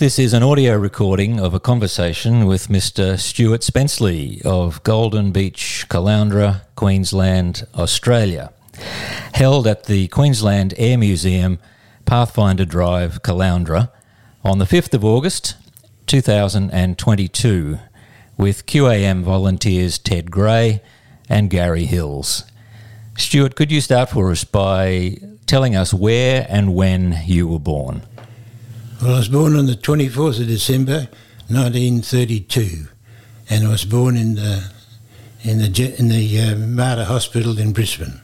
This is an audio recording of a conversation with Mr. Stuart Spenceley of Golden Beach, Caloundra, Queensland, Australia, held at the Queensland Air Museum, Pathfinder Drive, Caloundra, on the 5th of August 2022, with QAM volunteers Ted Gray and Gary Hills. Stuart, could you start for us by telling us where and when you were born? Well, I was born on the 24th of December 1932, and I was born in the in the in the uh, Mater Hospital in Brisbane.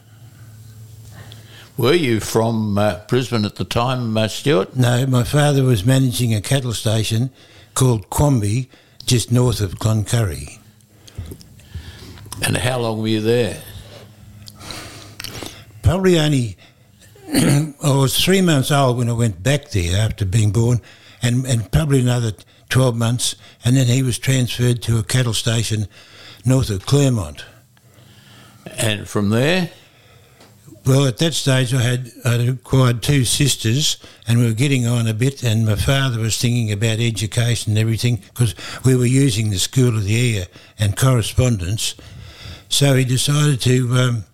Were you from uh, Brisbane at the time, uh, Stuart? No, my father was managing a cattle station called Quamby, just north of Cloncurry. And how long were you there? Probably only I was three months old when I went back there after being born, and, and probably another 12 months, and then he was transferred to a cattle station north of Clermont. And from there? Well, at that stage, I had I'd acquired two sisters, and we were getting on a bit. And my father was thinking about education and everything because we were using the School of the Air and correspondence. So he decided to um,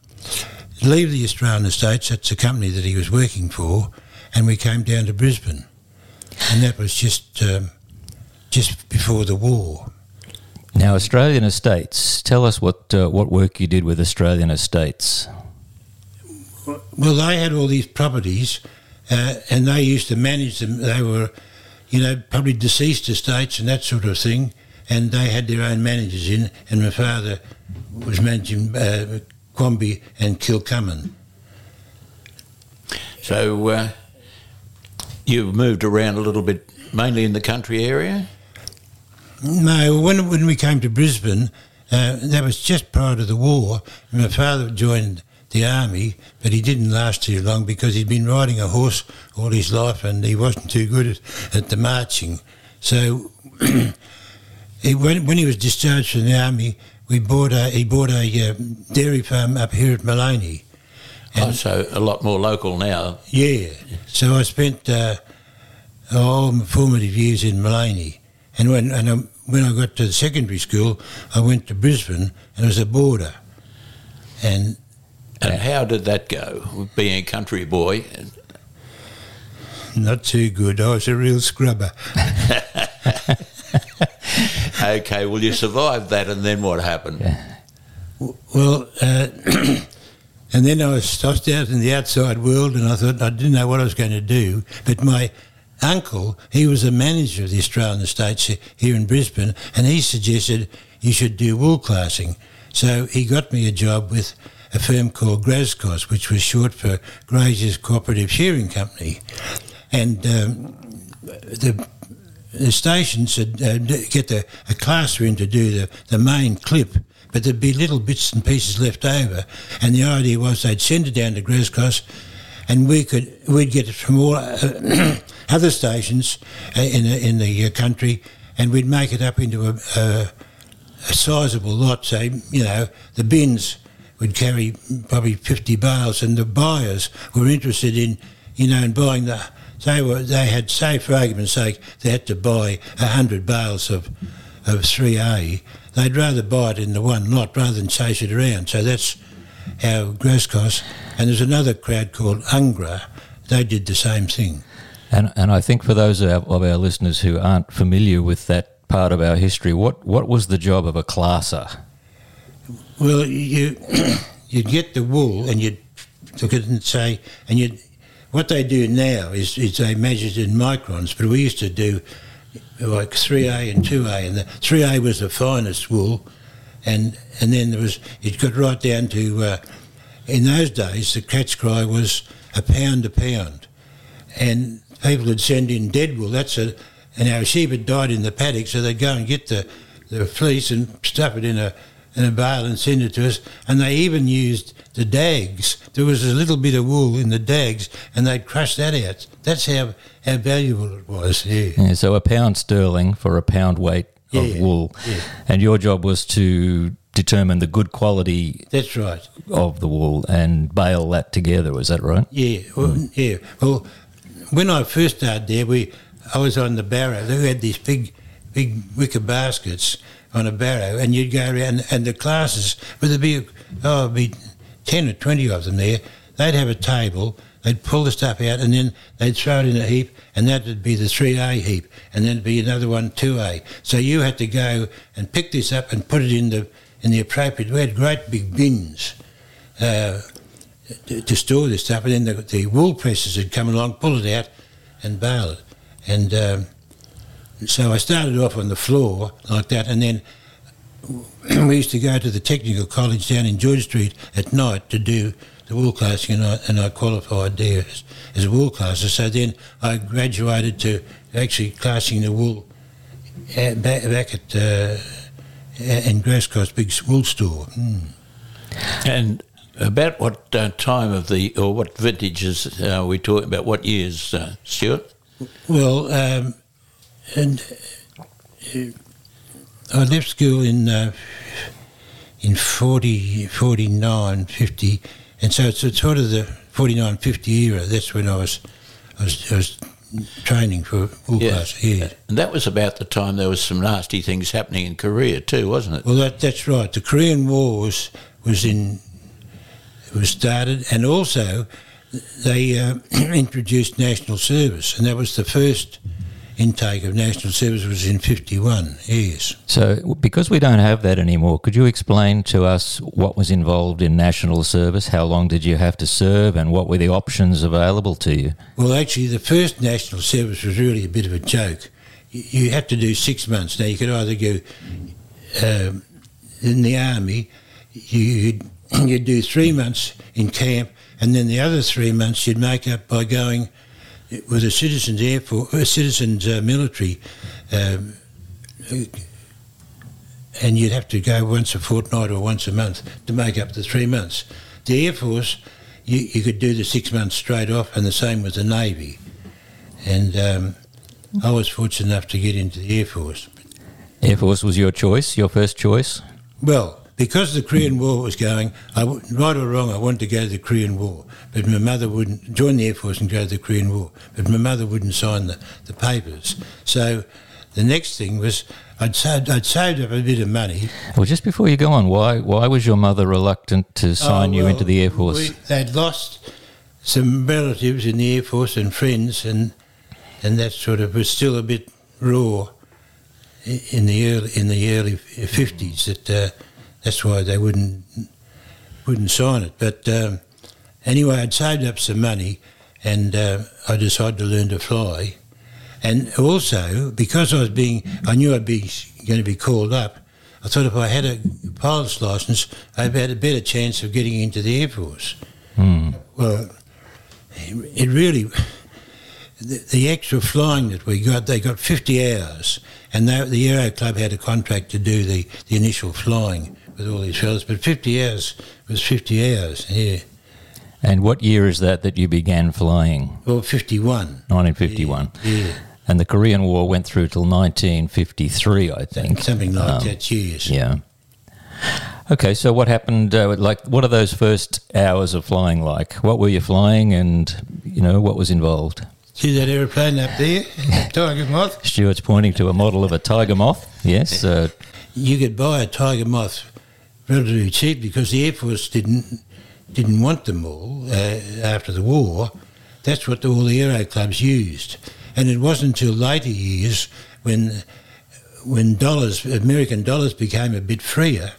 leave the Australian Estates, that's the company that he was working for, and we came down to Brisbane. And that was just um, just before the war. Now, Australian Estates, tell us what, uh, what work you did with Australian Estates. Well, they had all these properties uh, and they used to manage them. They were, you know, probably deceased estates and that sort of thing. And they had their own managers in, and my father was managing uh, Quamby and Kilcummin. So uh, you've moved around a little bit, mainly in the country area? No, when, when we came to Brisbane, uh, that was just prior to the war. My father joined the army, but he didn't last too long because he'd been riding a horse all his life and he wasn't too good at, at the marching. So he, when, when he was discharged from the army, we bought a, he bought a uh, dairy farm up here at Maleny. Oh, so a lot more local now. Yeah. So I spent uh, all my formative years in Maleny. And when, and I, when I got to the secondary school, I went to Brisbane and it was a border. And and how did that go, being a country boy? Not too good. I was a real scrubber. okay, well, you survived that, and then what happened? Yeah. Well, uh, and then I was tossed out in the outside world, and I thought I didn't know what I was going to do. But my uncle, he was a manager of the Australian Estates here in Brisbane, and he suggested you should do wool classing. So he got me a job with a firm called Grazcos, which was short for Grazers Cooperative Shearing Company. And um, the, the stations would uh, get the, a classroom to do the, the main clip, but there'd be little bits and pieces left over. And the idea was they'd send it down to Grazcos and we could we'd get it from all uh, other stations uh, in the, in the uh, country, and we'd make it up into a, a, a sizable lot. So you know the bins would carry probably 50 bales, and the buyers were interested in, you know, in buying the. They were they had, say, for argument's sake, they had to buy 100 bales of of 3A. They'd rather buy it in the one lot rather than chase it around. So that's how Grazcos. And there's another crowd called Ungra. They did the same thing. And and I think for those of our, of our listeners who aren't familiar with that part of our history, what what was the job of a classer? Well, you you'd get the wool and you'd look at it and say, and you what they do now is, is they measure in microns, but we used to do like 3A and 2A, and the 3A was the finest wool, and and then there was it got right down to uh, in those days the catch cry was a pound a pound, and people would send in dead wool. That's a and our sheep had died in the paddock, so they'd go and get the the fleece and stuff it in a in a bale and send it to us. And they even used the dags. There was a little bit of wool in the dags, and they'd crush that out. That's how, how valuable it was. Yeah. yeah so a pound sterling for a pound weight of Yeah, wool, yeah. and your job was to determine the good quality That's right. of the wool and bale that together. Was that right? Yeah, well, hmm. yeah. Well, when I first started there, we I was on the barrow. They had these big, big wicker baskets on a barrow, and you'd go around, and the classes, would be, oh, be 10 or 20 of them there, they'd have a table, they'd pull the stuff out, and then they'd throw it in a heap, and that would be the 3A heap, and then it'd be another one, 2A. So you had to go and pick this up and put it in the, in the appropriate, we had great big bins. Uh, to, to store this stuff, and then the, the wool presses would come along, pull it out, and bale it. And um, so I started off on the floor like that, and then we used to go to the technical college down in George Street at night to do the wool casting, and I, and I qualified there as, as a wool caster. So then I graduated to actually casting the wool at, back, back at uh, in Grascott's big wool store. Mm. And about what uh, time of the, or what vintages are we talking about? What years, uh, Stuart? Well, um, and uh, I left school in uh, in 40, 49, 50, and so it's, it's sort of the 49, 50 era. That's when I was, I was, I was training for wool Yeah. class. Yeah. And that was about the time there was some nasty things happening in Korea too, wasn't it? Well, that, that's right. The Korean War was, was in was started, and also they uh, introduced national service, and that was the first intake of national service was in '51. Yes. So, because we don't have that anymore, could you explain to us what was involved in national service? How long did you have to serve, and what were the options available to you? Well, actually, the first national service was really a bit of a joke. You, you had to do six months. Now, you could either go um, in the army, you'd, you'd do three months in camp, and then the other three months you'd make up by going with a citizens' air force, a citizens' uh, military, um, and you'd have to go once a fortnight or once a month to make up the three months. The Air Force, you, you could do the six months straight off, and the same with the Navy. And um, I was fortunate enough to get into the Air Force. Air Force was your choice, your first choice? Well, because the Korean War was going, I, right or wrong, I wanted to go to the Korean War, but my mother wouldn't join the Air Force and go to the Korean War. But my mother wouldn't sign the, the papers. So the next thing was I'd saved, I'd saved up a bit of money. Well, just before you go on, why why was your mother reluctant to sign Oh, you well, into the Air Force? we- they'd lost some relatives in the Air Force and friends, and and that sort of was still a bit raw in the early in the early fifties. That uh, that's why they wouldn't wouldn't sign it. But um, anyway, I'd saved up some money, and uh, I decided to learn to fly. And also, because I was being, I knew I'd be going to be called up. I thought if I had a pilot's license, I'd have had a better chance of getting into the Air Force. Hmm. Well, it really, the, the extra flying that we got, they got 50 hours, and they, the Aero Club had a contract to do the, the initial flying with all these fellas, but 50 hours was 50 hours, yeah. And what year is that that you began flying? Well, 51. 1951. Yeah, And the Korean War went through till 1953, I think. something like Um, that, yes. Yeah. Okay, so what happened? Uh, like, what are those first hours of flying like? What were you flying, and you know what was involved? See that aeroplane up there? Tiger Moth? Stuart's pointing to a model of a tiger moth. Yes. Uh, You could buy a Tiger Moth relatively cheap because the Air Force didn't didn't want them all uh, after the war. That's what all the aero clubs used, and it wasn't until later years when when dollars, American dollars, became a bit freer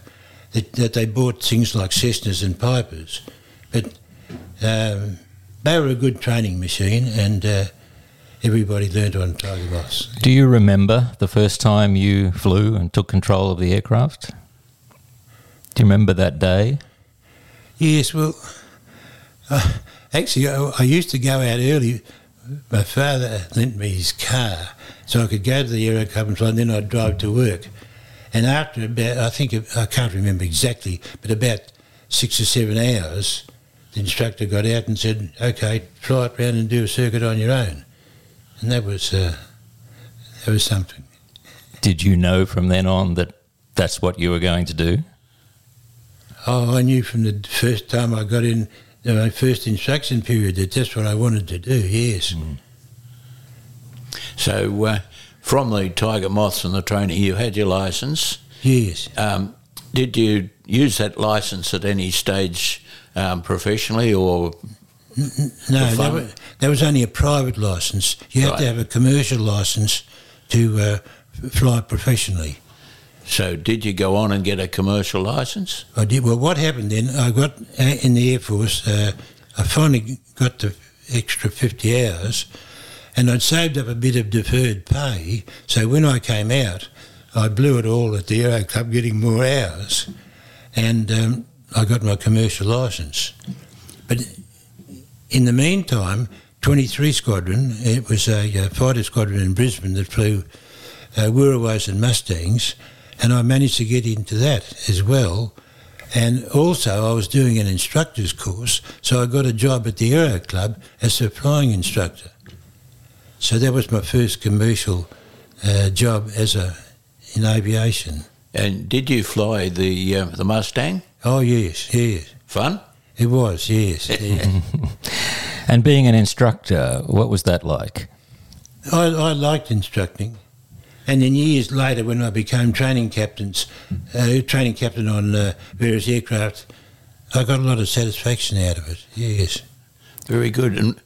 that, that they bought things like Cessnas and Pipers. But um, they were a good training machine, and uh, everybody learned on Tiger Moths. do you remember the first time you flew and took control of the aircraft? Do you remember that day? Yes, well, uh, actually, I, I used to go out early. My father lent me his car so I could go to the Aero Club and fly, and then I'd drive to work. And after about, I think, I can't remember exactly, but about six or seven hours, the instructor got out and said, okay, fly it round and do a circuit on your own. And that was, uh, that was something. Did you know from then on that that's what you were going to do? Oh, I knew from the first time I got in, my first instruction period, that that's what I wanted to do, yes. So, uh, from the Tiger Moths and the training, you had your license. Yes. Um, did you use that license at any stage um, professionally or? No, that was, that was only a private license. You had to have a commercial license to uh, fly professionally. So, did you go on and get a commercial license? I did. Well, what happened then? I got uh, in the Air Force. Uh, I finally got the extra fifty hours, and I'd saved up a bit of deferred pay. So when I came out, I blew it all at the Aero Club, getting more hours, and um, I got my commercial license. But in the meantime, 23 Squadron, it was a uh, fighter squadron in Brisbane that flew uh, and Mustangs, and I managed to get into that as well. And also, I was doing an instructor's course, so I got a job at the Aero Club as a flying instructor. So that was my first commercial uh, job as a in aviation. And did you fly the uh, the Mustang? Oh yes, yes, Fun? it was yes. yes. And being an instructor, what was that like? I, I liked instructing. And then years later, when I became training captains, uh, training captain on uh, various aircraft, I got a lot of satisfaction out of it. Yes. Very good. And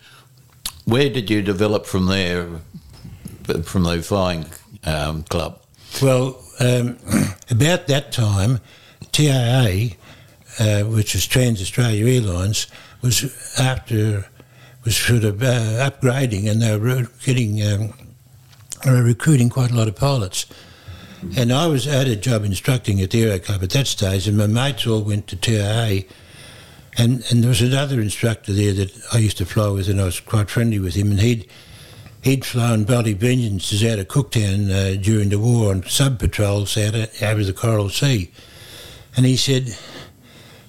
where did you develop from there, from the flying um, club? Well, um, about that time, TAA, uh, which was Trans Australia Airlines, was after was sort of uh, upgrading, and they were getting um, were recruiting quite a lot of pilots. And I was at a job instructing at the Aero Club at that stage, and my mates all went to TAA. And, and there was another instructor there that I used to fly with, and I was quite friendly with him. And he'd he'd flown Vultee Vengeances out of Cooktown uh, during the war on sub patrols out out of the Coral Sea. And he said,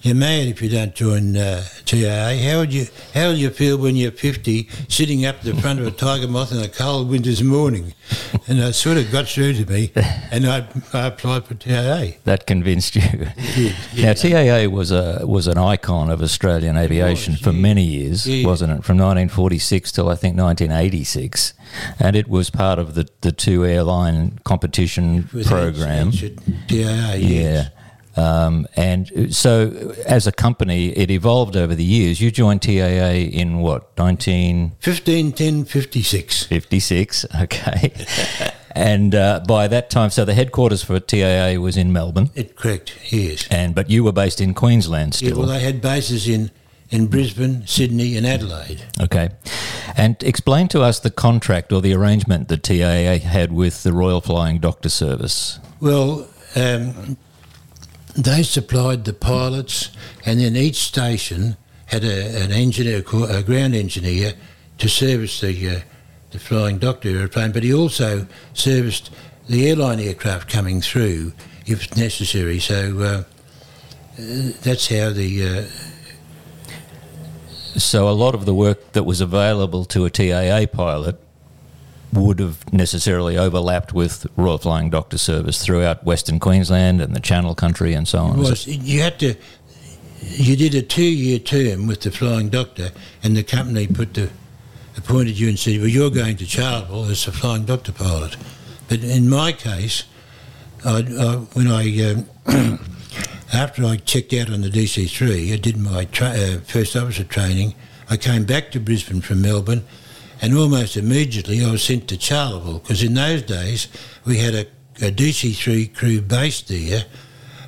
"You're mad if you don't join uh, TAA. How would you How will you feel when you're 50, sitting up in the front of a tiger moth on a cold winter's morning?" And it sort of got through to me, and I, I applied for TAA. That convinced you. Now, TAA was a was an icon of Australian aviation was, for yeah. many years, Yeah. wasn't it? From 1946 till I think 1986, and it was part of the, the two airline competition program. TAA. Yeah. yes. Um, and so, as a company, it evolved over the years. You joined TAA in what, 1956? 15, 10, 56. 56, Okay. and uh, by that time, so the headquarters for TAA was in Melbourne, It correct, yes. and but you were based in Queensland still. Yeah, well, they had bases in, in Brisbane, Sydney, and Adelaide. Okay. And explain to us the contract or the arrangement that TAA had with the Royal Flying Doctor Service. Well, um, they supplied the pilots, and then each station had a, an engineer, a ground engineer, to service the uh, the flying doctor aeroplane. But he also serviced the airline aircraft coming through if necessary. So uh, uh, that's how the uh, So a lot of the work that was available to a TAA pilot would have necessarily overlapped with Royal Flying Doctor Service throughout Western Queensland and the Channel Country and so on. You had to you did a two year term with the flying doctor and the company put the appointed you and said well you're going to Charleville as a flying doctor pilot. But in my case I, I, when I um, after I checked out on the DC3 I did my tra- uh, first officer training. I came back to Brisbane from Melbourne and almost immediately I was sent to Charleville because in those days we had a, a DC3 crew based there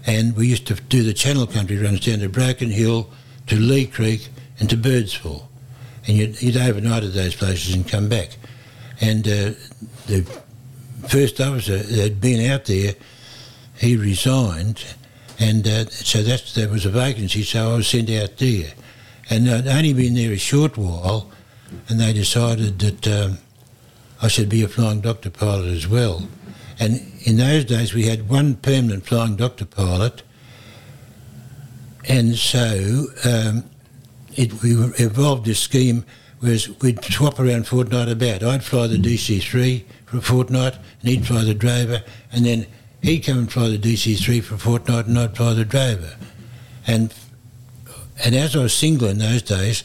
and we used to do the Channel Country runs down to Broken Hill, to Leigh Creek, and to Birdsville. And you'd, you'd overnight at those places and come back. And uh, the first officer that had been out there, he resigned, and uh, so that's, there was a vacancy, so I was sent out there. And I'd only been there a short while, and they decided that um, I should be a flying doctor pilot as well. And in those days, we had one permanent flying doctor pilot, and so um, it, we evolved this scheme whereas we'd swap around fortnight about. I'd fly the DC3 for a fortnight, and he'd fly the Drover, and then he'd come and fly the DC3 for a fortnight, and I'd fly the Drover. And and as I was single in those days,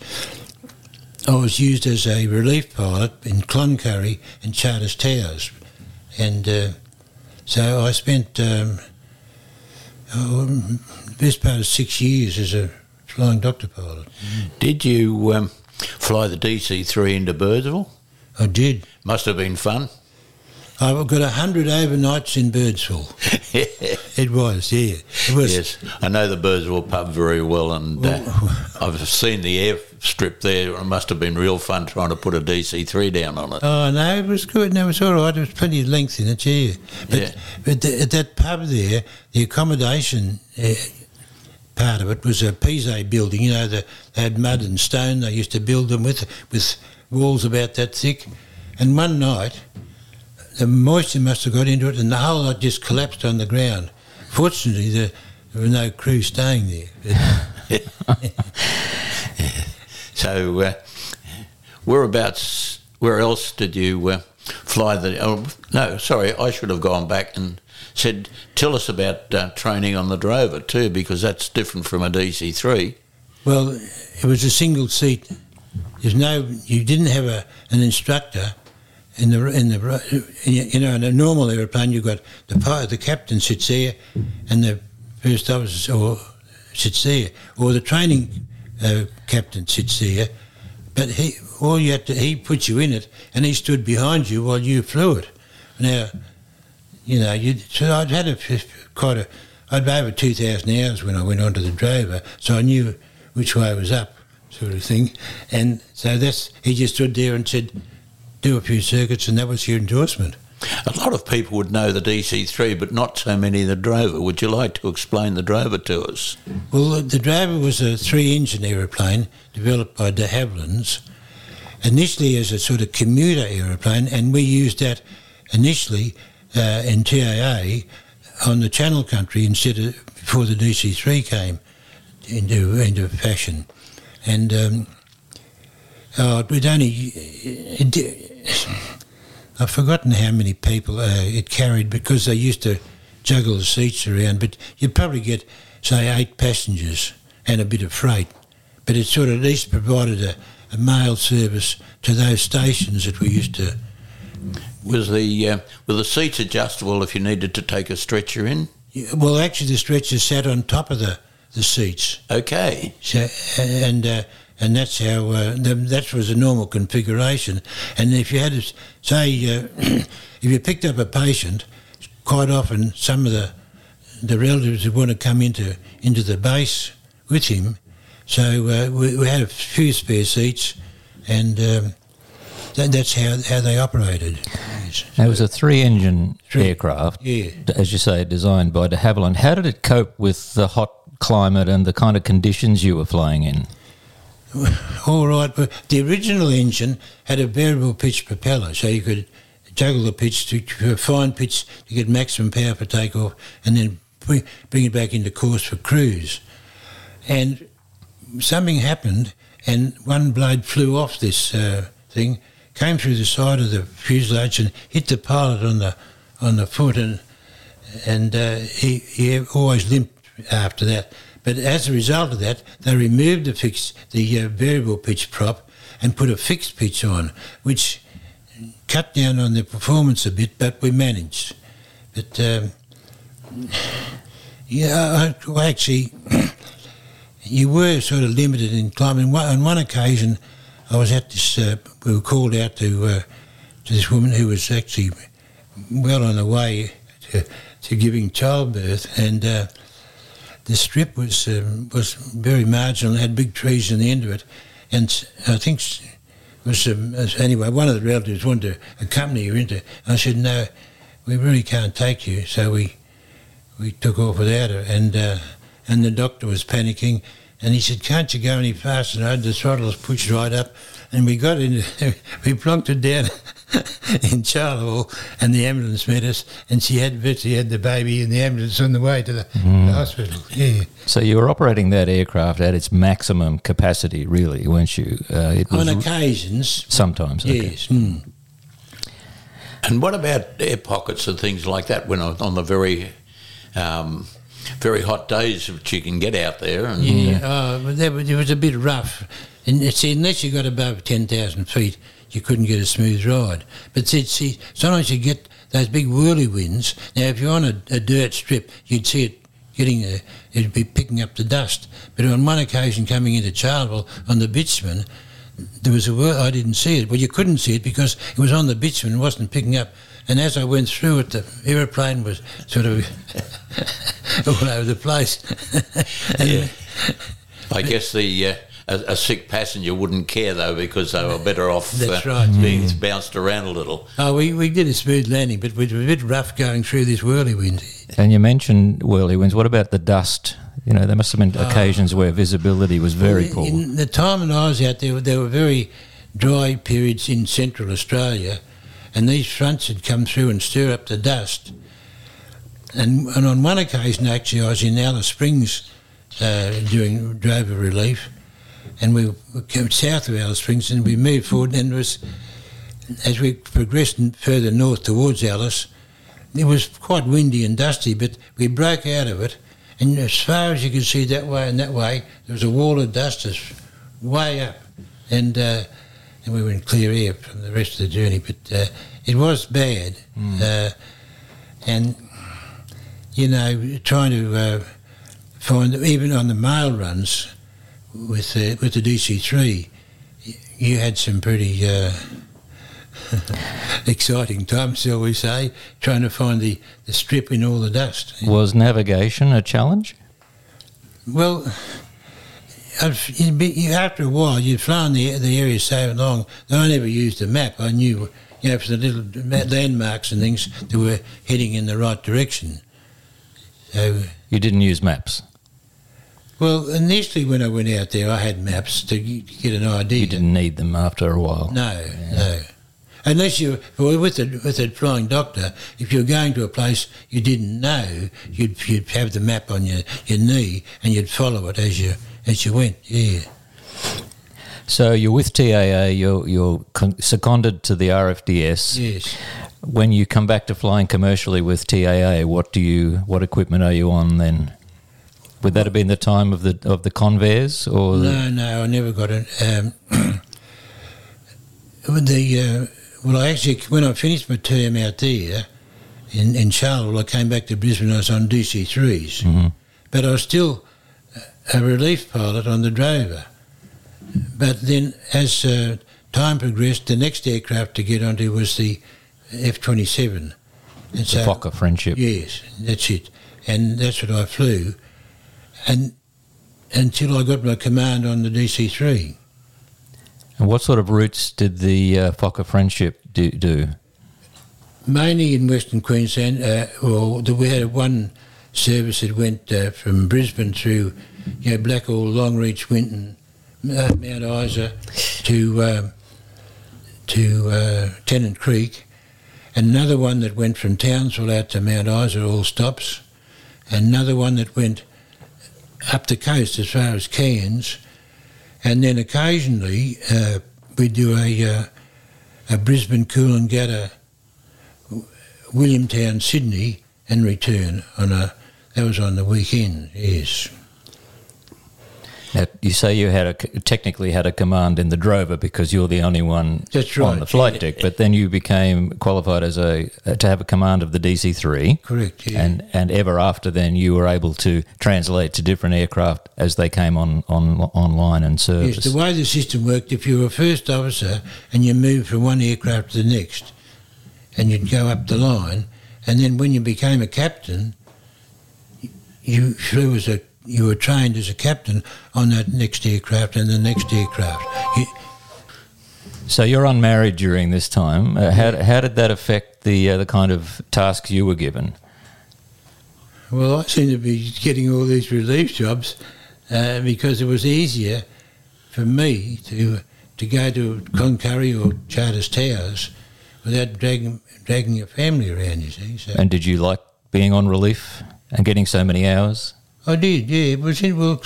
I was used as a relief pilot in Cloncurry and Charters Towers, and uh, so I spent um, oh, the best part of six years as a flying doctor pilot. Did you um, fly the DC three into Birdsville? I did. Must have been fun. I've got a hundred overnights in Birdsville. it was, yeah. It was. Yes, I know the Birdsville pub very well, and uh, I've seen the airstrip there. It must have been real fun trying to put a DC three down on it. Oh no, it was good. No, it was all right. There was plenty of length in it, yeah. But, Yeah. but the, at that pub there, the accommodation uh, part of it was a Pise building. You know, the, they had mud and stone. They used to build them with with walls about that thick. And one night, the moisture must have got into it, and the whole lot just collapsed on the ground. Fortunately, there, there were no crew staying there. So, uh, whereabouts? Where else did you uh, fly the? Oh, no, sorry, I should have gone back and said, tell us about uh, training on the Drover too, because that's different from a DC three. Well, it was a single seat. There's no, you didn't have a, an instructor in the in the you know in a normal aeroplane you've got the pilot, the captain sits there, and the first officer or sits there, or the training uh, captain sits there, but he all you had to he put you in it, and he stood behind you while you flew it. Now, you know, you so I'd had a quite a I'd over two thousand hours when I went onto the drover, so I knew which way was up, sort of thing. And so that's he just stood there and said, "Do a few circuits," and that was your endorsement. A lot of people would know the DC three, but not so many the Drover. Would you like to explain the Drover to us? Well, the Drover was a three-engine aeroplane developed by de Havilland's, initially as a sort of commuter aeroplane, and we used that initially uh, in TAA on the Channel Country instead of before the DC-3 came into into fashion, and um, oh, it only it, di- I've forgotten how many people uh, it carried because they used to juggle the seats around, but you'd probably get say eight passengers and a bit of freight, but it sort of at least provided a, a mail service to those stations that we used to. Was the uh, were the seats adjustable if you needed to take a stretcher in? Well, actually, the stretcher sat on top of the, the seats. Okay. So, and uh, and that's how uh, that was a normal configuration. And if you had to say, uh, if you picked up a patient, quite often some of the the relatives would want to come into into the base with him. So uh, we, we had a few spare seats, and um, that, that's how how they operated. It was a three-engine Three- aircraft, Yeah. as you say, designed by de Havilland. How did it cope with the hot climate and the kind of conditions you were flying in? All right, but the original engine had a variable pitch propeller, so you could juggle the pitch to, fine pitch to get maximum power for takeoff, and then bring, bring it back into course for cruise. And something happened, and one blade flew off this uh, thing, came through the side of the fuselage, and hit the pilot on the on the foot, and and uh, he he always limped after that. But as a result of that, they removed the fixed, the uh, variable pitch prop, and put a fixed pitch on, which cut down on the performance a bit, but we managed. But um, yeah, well, actually, you were sort of limited in climbing. On one occasion, I was at this. Uh, we were called out to uh, to this woman who was actually well on the way to, to giving childbirth, and uh, the strip was um, was very marginal. It had big trees in the end of it, and I think it was um, anyway. One of the relatives wanted to accompany her into. I said, "No, we really can't take you." So we we took off without her, and uh, and the doctor was panicking, and he said, "Can't you go any faster?" And I had the throttle was pushed right up, and we got in. we plonked her down in Charleville, and the ambulance met us, and she had virtually had the baby in the ambulance on the way to the, the hospital. Yeah, So you were operating that aircraft at its maximum capacity, really, weren't you? Uh, it was on occasions, sometimes. okay. yes. Mm. And what about air pockets and things like that when on on the very um, very hot days that you can get out there. And Yeah, oh, that was, it was a bit rough. And see, unless you got above 10,000 feet, you couldn't get a smooth ride. But see, see sometimes you get those big whirly winds. Now, if you're on a, a dirt strip, you'd see it getting a, it'd be picking up the dust. But on one occasion coming into Charleville on the bitumen, there was a whirl, I didn't see it. Well, you couldn't see it because it was on the bitumen, it wasn't picking up. And as I went through it, the aeroplane was sort of all over the place. Yeah. I guess the uh, a, a sick passenger wouldn't care though because they were better off That's uh, right, being bounced around a little. Oh, we, we did a smooth landing, but we were a bit rough going through this whirlwind. And you mentioned whirly winds. What about the dust? You know, there must have been occasions where visibility was very Well, poor. In the time that I was out there, there were very dry periods in central Australia, and these fronts had come through and stir up the dust. And, and on one occasion, actually, I was in Alice Springs uh, doing drover relief, and we came south of Alice Springs, and we moved forward, and was as we progressed further north towards Alice, it was quite windy and dusty, but we broke out of it, and as far as you could see that way and that way, there was a wall of dust that's way up, and uh, and we were in clear air from the rest of the journey. But uh, it was bad, uh, and you know, trying to uh, find even on the mail runs with uh, with the DC three, you had some pretty. Uh, exciting times, shall we say, trying to find the, the strip in all the dust. Was navigation a challenge? Well, I've, you'd be, you, after a while, you'd flown the, the area so long that I never used a map. I knew, you know, for the little landmarks and things that were heading in the right direction. So, You didn't use maps. Well, initially when I went out there, I had maps to get an idea. You didn't need them after a while. No, no. Unless you, well, with the with the flying doctor, if you're going to a place you didn't know, you'd you'd have the map on your, your knee and you'd follow it as you as you went. Yeah. So you're with TAA. You're you're con- seconded to the RFDS. Yes. When you come back to flying commercially with TAA, what do you what equipment are you on then? Would that have been the time of the of the Convairs or No, no, I never got it. Um, the uh, well, I actually when I finished my term out there in in Charlotte, I came back to Brisbane. I was on DC 3s Mhm. but I was still a relief pilot on the Drover. But then, as uh, time progressed, the next aircraft to get onto was the F twenty seven. the Fokker Friendship? Yes, that's it, and that's what I flew, and until I got my command on the DC three. And what sort of routes did the uh, Fokker Friendship do? do? mainly in Western Queensland. Uh, well, the, we had one service that went uh, from Brisbane through, you know, Blackall, Longreach, Winton, uh, Mount Isa to um, to uh, Tennant Creek, and another one that went from Townsville out to Mount Isa, all stops, and another one that went up the coast as far as Cairns, and then occasionally uh, we do a uh, a Brisbane Coolangatta Williamtown, Sydney, and return on a. That was on the weekend. Yes. Now, you say you had a technically had a command in the Drover because you're the only one on the flight deck, but then you became qualified as a uh, to have a command of the DC three, Correct. Yeah. and and ever after then you were able to translate to different aircraft as they came on on online and service. yes, the way the system worked, if you were a first officer and you moved from one aircraft to the next, and you'd go up the line, and then when you became a captain, you flew as a you were trained as a captain on that next aircraft and the next aircraft. You, So you're unmarried during this time. Uh, how how did that affect the uh, the kind of tasks you were given? Well, I seem to be getting all these relief jobs uh, because it was easier for me to to go to Cloncurry or Charters Towers without dragging dragging your family around. You see, so And did you like being on relief and getting so many hours? I did. Yeah, it was in well,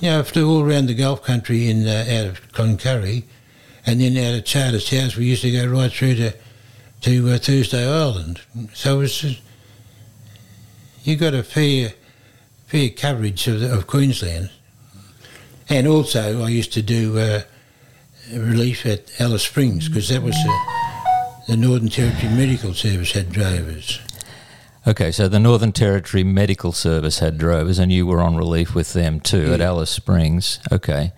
you know, flew all around the Gulf country in uh, out of Cloncurry, and then out of Charters Towers we used to go right through to to uh, Thursday Island. So it was. uh, you got a fair fair coverage of, of Queensland. And also, I used to do uh, relief at Alice Springs because that was the Northern Territory Medical Service had drovers. Okay, so the Northern Territory Medical Service had drovers, and you were on relief with them too at Alice Springs. Okay.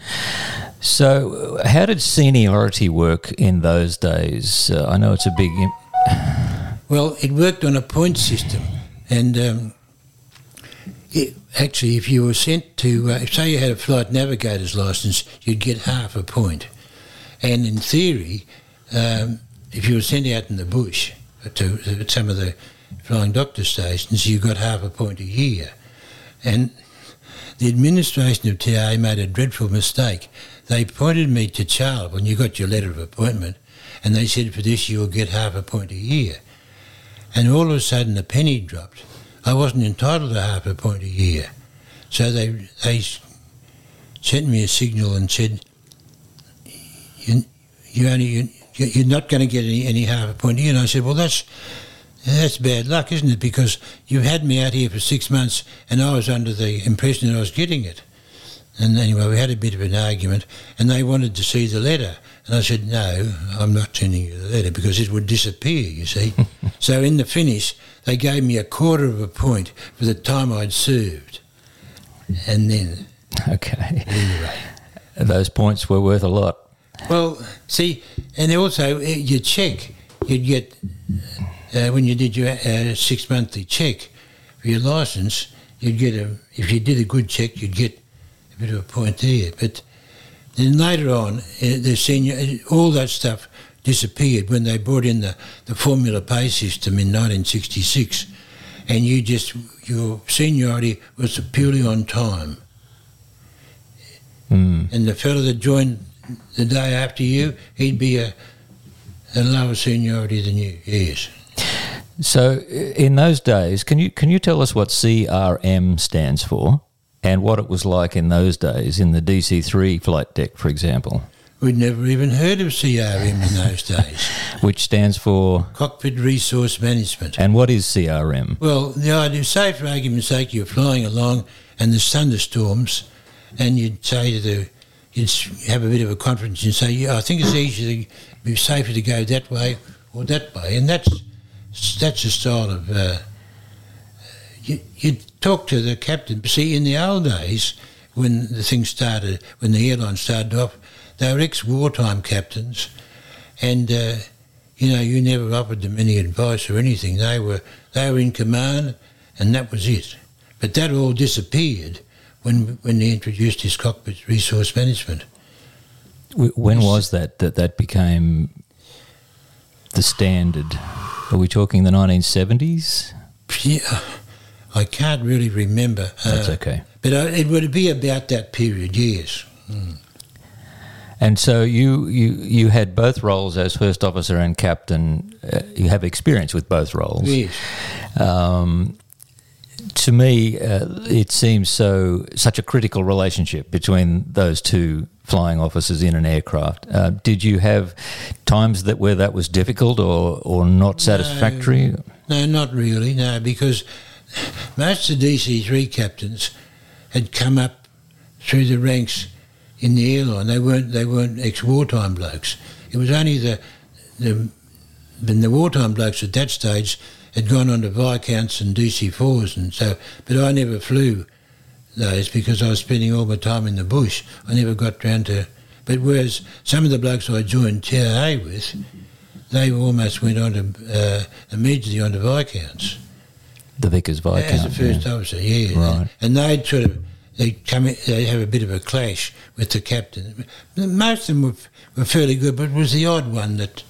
So, uh, how did seniority work in those days? Uh, I know it's a big. Well, it worked on a point system, and um, it, actually, if you were sent to, uh, say, you had a flight navigator's license, you'd get half a point. And in theory, um, if you were sent out in the bush to, to some of the flying doctor stations, you got half a point a year. And the administration of TA made a dreadful mistake. They appointed me to Charles when you got your letter of appointment, and they said for this you'll get half a point a year. And all of a sudden the penny dropped. I wasn't entitled to half a point a year. So they they sent me a signal and said, you, you only, you, you're not going to get any, any half a point a year. And I said, well, that's, that's bad luck, isn't it? Because you've had me out here for six months and I was under the impression that I was getting it. And anyway, we had a bit of an argument, and they wanted to see the letter. And I said, No, I'm not sending you the letter because it would disappear, you see. so in the finish, they gave me a quarter of a point for the time I'd served. And then, okay. anyway. Those points were worth a lot. Well, see, and also uh, your check, you'd get, uh, when you did your uh, six monthly check for your licence, you'd get a, if you did a good check, you'd get a bit of a point there. But then later on, uh, the senior, uh, all that stuff disappeared when they brought in the, the formula pay system in 1966. And you just, your seniority was purely on time. Mm. And the fellow that joined the day after you, he'd be a, a lower seniority than you. Yes. So, in those days, can you can you tell us what CRM stands for, and what it was like in those days in the DC three flight deck, for example, We'd never even heard of CRM in those days. which stands for, Cockpit Resource Management. and what is CRM? Well, the idea, say for argument's sake, you're flying along and there's thunderstorms, and you'd say to the, you'd have a bit of a conference and say, yeah, I think it's easier to be safer to go that way or that way, and that's that's a style of. Uh, you you talk to the captain. See, in the old days, when the thing started, when the airline started off, they were ex-wartime captains, and. Uh, you know, you never offered them any advice or anything. They were they were in command, and that was it. But that all disappeared when when they introduced this cockpit resource management. When was that that that became the standard? Are we talking the nineteen seventies? Yeah, I can't really remember. That's uh, okay. But uh, it would be about that period, yes. And so you, you you had both roles as first officer and captain. Uh, you have experience with both roles. Yes. Um, to me, uh, it seems so such a critical relationship between those two flying officers in an aircraft. Uh, did you have times that where that was difficult or, or not satisfactory? No, not really. No, because most of the DC three captains had come up through the ranks in the airline. They weren't they weren't ex wartime blokes. It was only the the the wartime blokes at that stage had gone on to Viscounts and DC fours and so but I never flew those because I was spending all my time in the bush. I never got round to but whereas some of the blokes I joined TRA with, they almost went on to uh, immediately on to Viscounts. The Vickers Viscount. As a first yeah. officer, yeah. Right. And they'd sort of they come in, they have a bit of a clash with the captain. Most of them were, were fairly good, but it was the odd one that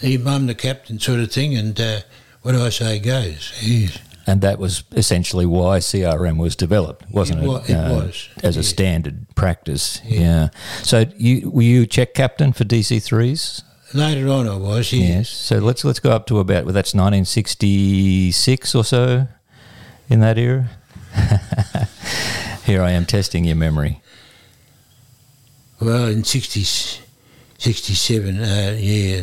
he, I'm the captain sort of thing, and uh, what do I say goes. Yes. And that was essentially why CRM was developed, wasn't It it? it was, as a standard practice. Yeah. Yeah. So you were you check captain for DC threes? Later on, I was. Yeah. Yes. So let's let's go up to about well, that's 1966 or so, in that era. Here I am testing your memory. Well, in 60, 67, uh, yeah,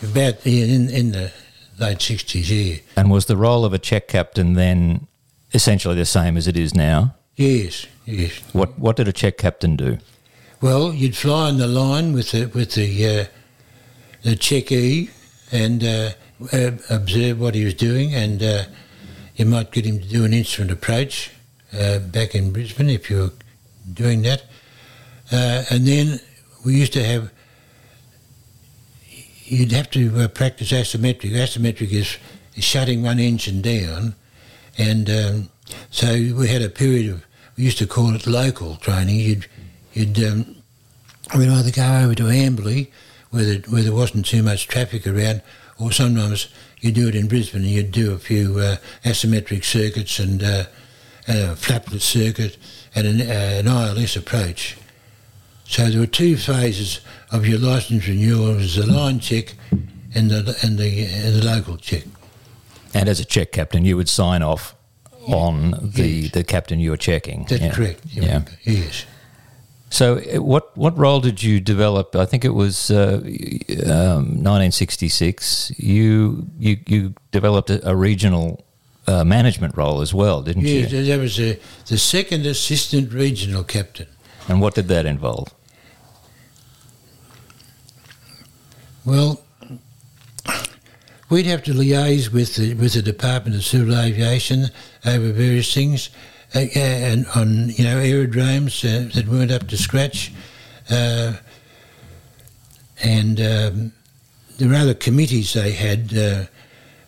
about yeah, in in the late sixties, yeah. And was the role of a check captain then essentially the same as it is now. Yes, yes. What what did a check captain do? Well, you'd fly on the line with the with the uh, the checkee and uh, uh, observe what he was doing, and uh, you might get him to do an instrument approach uh, back in Brisbane if you were doing that. Uh, and then we used to have. You'd have to uh, practice asymmetric. Asymmetric is, is shutting one engine down, and um, so we had a period of. We used to call it local training. You'd you'd um, we'd either go over to Amberley, where there, where there wasn't too much traffic around, or sometimes you'd do it in Brisbane and you'd do a few uh, asymmetric circuits and uh, a flapless circuit and an, uh, an ILS approach. So there were two phases of your licence renewal: was the line check and the and the, and the local check. And as a check captain, you would sign off on the, Yes. the captain you were checking. That's Yeah. correct. Yeah. Yes. So, uh, what what role did you develop? I think it was uh, um, 1966. You you you developed a, a regional uh, management role as well, didn't Yes, you? that was uh, the second assistant regional captain. And what did that involve? Well, we'd have to liaise with the with the Department of Civil Aviation over various things, uh, and on you know aerodromes uh, that weren't up to scratch, uh, and um, there were other committees they had uh,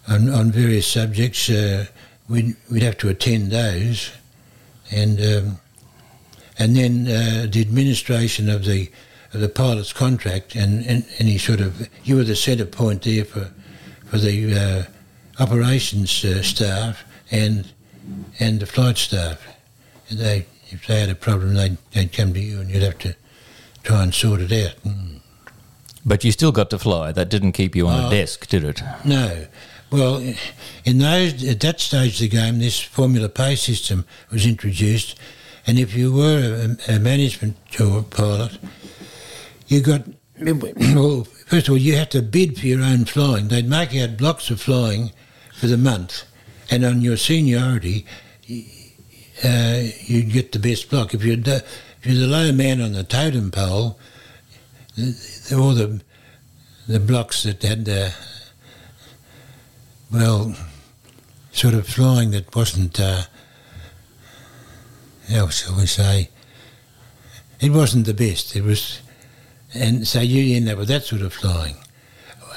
on on various subjects. Uh, we'd we'd have to attend those, and um, and then uh, the administration of the the pilot's contract and, and any sort of you were the centre point there for for the uh, operations uh, staff and and the flight staff. And they if they had a problem, they'd, they'd come to you and you'd have to try and sort it out. Mm. But you still got to fly. That didn't keep you on a Oh. desk, did it? No. Well, in those at that stage of the game, this formula pay system was introduced, and if you were a, a management a pilot, you got well. First of all, you had to bid for your own flying. They'd make out blocks of flying for the month, and on your seniority, uh, you'd get the best block. If you're the, if you're the low man on the totem pole, all the the blocks that had the well, sort of flying that wasn't, uh, how shall we say, it wasn't the best. It was, and so you end up with that sort of flying.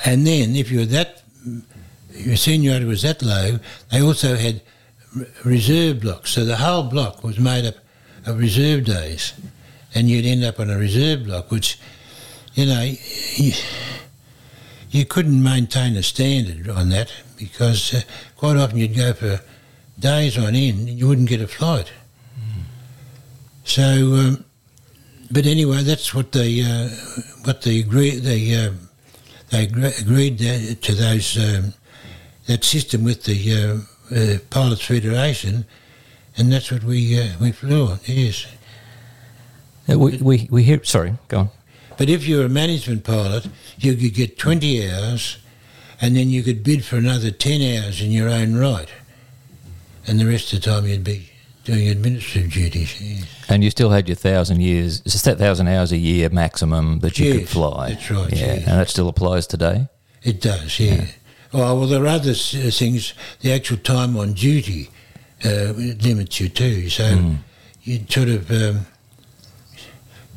And then if you were that, your seniority was that low, they also had reserve blocks. So the whole block was made up of reserve days. And you'd end up on a reserve block, which, you know, you, you couldn't maintain a standard on that because uh, quite often you'd go for days on end and you wouldn't get a flight. So, um, but anyway, that's what they uh, what they agreed they uh, they agreed to those um, that system with the uh, uh, pilots federation, and that's what we uh, we flew on. Yes. Uh, We, we, we hear. Sorry, go on. But if you're a management pilot, you could get 20 hours and then you could bid for another 10 hours in your own right. And the rest of the time you'd be doing administrative duties. Yes, And you still had your thousand years, it's that thousand hours a year maximum that you could fly. that's right, Yeah, yes. and that still applies today. It does, yeah. Oh, well, there are other things, the actual time on duty uh, limits you too. So you'd sort of um,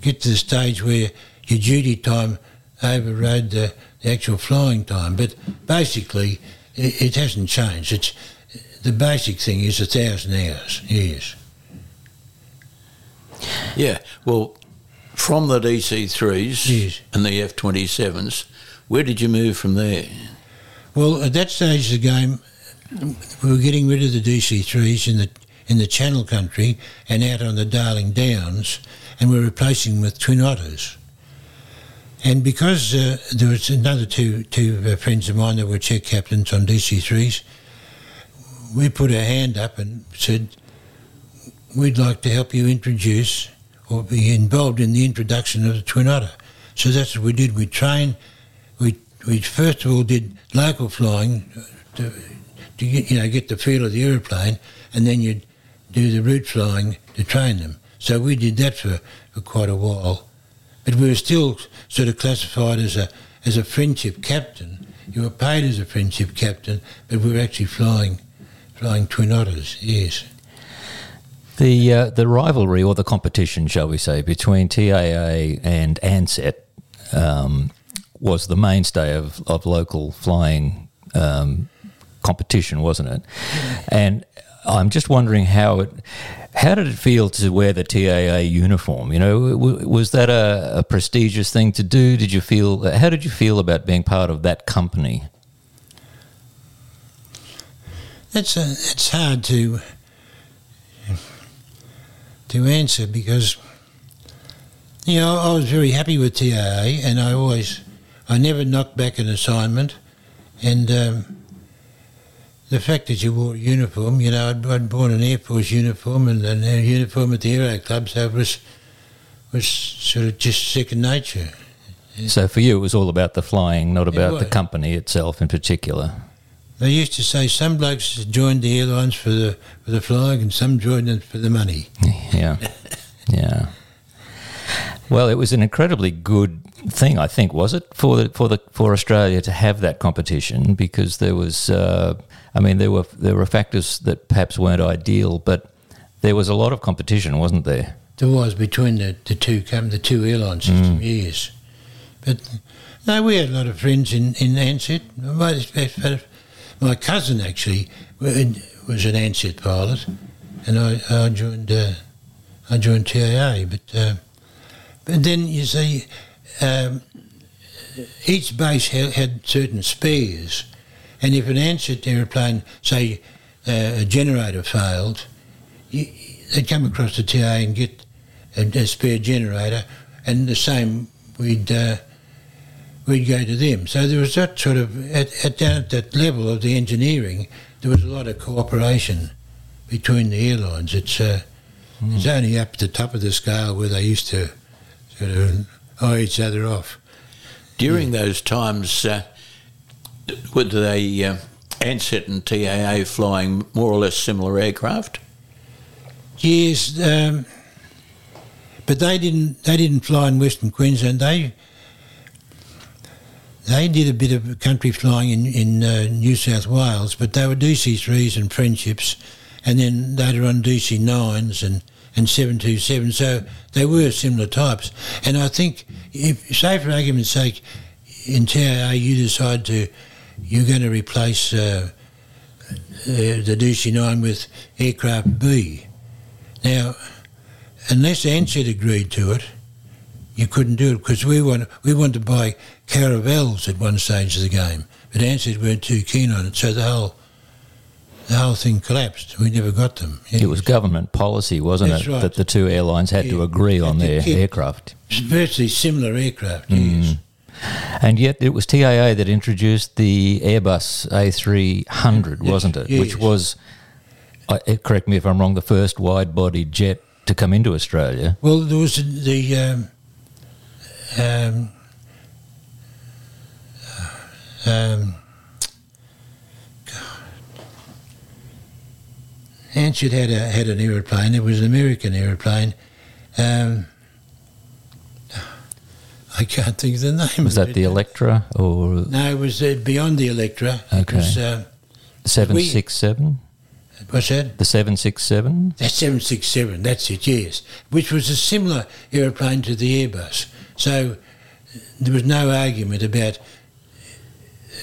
get to the stage where your duty time overrode the, the actual flying time. But basically, it, it hasn't changed. It's the basic thing is a thousand hours. Yes. Yeah. Well, from the DC3s Yes. and the F27s, where did you move from there? Well, at that stage of the game, we were getting rid of the DC3s in the in the Channel Country and out on the Darling Downs, and we're replacing them with Twin Otters. And because uh, there was another two two uh, friends of mine that were check captains on DC3s, we put our hand up and said, "We'd like to help you introduce or be involved in the introduction of the Twin Otter." So that's what we did. We trained. We we first of all did local flying to, to get, you know get the feel of the aeroplane, and then you'd do the route flying to train them. So we did that for, for quite a while, but we were still sort of classified as a as a friendship captain. You were paid as a friendship captain, but we were actually flying flying twin otters. Yes. The uh, the rivalry or the competition, shall we say, between TAA and Ansett um, was the mainstay of, of local flying um, competition, wasn't it? And I'm just wondering how it. How did it feel to wear the TAA uniform? You know, w- was that a, a prestigious thing to do? Did you feel? How did you feel about being part of that company? It's a, it's hard to to answer because you know I was very happy with TAA and I always I never knocked back an assignment and um, the fact that you wore a uniform you know I'd, I'd worn an Air Force uniform and a uniform at the Aero Club so it was was sort of just second nature. So for you, it was all about the flying, not about the company itself in particular. They used to say some blokes joined the airlines for the for the flying and some joined them for the money. Yeah, yeah. Well, it was an incredibly good thing, I think, was it for the, for the for Australia to have that competition because there was, uh, I mean, there were there were factors that perhaps weren't ideal, but there was a lot of competition, wasn't there? There was between the, the two com- the two airline system, yes. But no, we had a lot of friends in in Ansett. My, cousin actually was an Ansett pilot, and I, I joined uh, I joined TAA. But uh, but then you see, um, each base had, had certain spares, and if an Ansett aeroplane, say, uh, a generator failed, you, they'd come across the TA and get a, a spare generator, and the same we'd uh, we'd go to them. So there was that sort of at, at down at that level of the engineering, there was a lot of cooperation between the airlines. It's uh, it's only up at the top of the scale where they used to sort of eye each other off. During those times, uh, were they uh, Ansett and TAA flying more or less similar aircraft? Yes, um, but they didn't. They didn't fly in Western Queensland. They they did a bit of country flying in in uh, New South Wales, but they were DC threes and friendships, and then later on DC nines and and seven two seven. So they were similar types. And I think, if say for argument's sake, in TAA you decide to you're going to replace uh, uh, the DC nine with aircraft B. Now, unless Ansett agreed to it, you couldn't do it because we want we wanted to buy Caravelles at one stage of the game, but Ansett weren't too keen on it, so the whole the whole thing collapsed. We never got them. It was government policy, wasn't it, right. that the two airlines had to Yeah. agree on to their aircraft. It's virtually similar aircraft. Mm. Yes. And yet it was TAA that introduced the Airbus A300, Yes, wasn't it? yes. Which was, I- eh, correct me if I'm wrong, the first wide-bodied jet to come into Australia. Well, there was the um, um, um, Ansett had a, had an aeroplane. It was an American aeroplane. Um, I can't think of the name. Was that it. the Electra or No, it was uh, beyond the Electra. Okay. was, uh, 767? what's that? The 767? That's 767, that's it, yes. Which was a similar aeroplane to the Airbus. So there was no argument about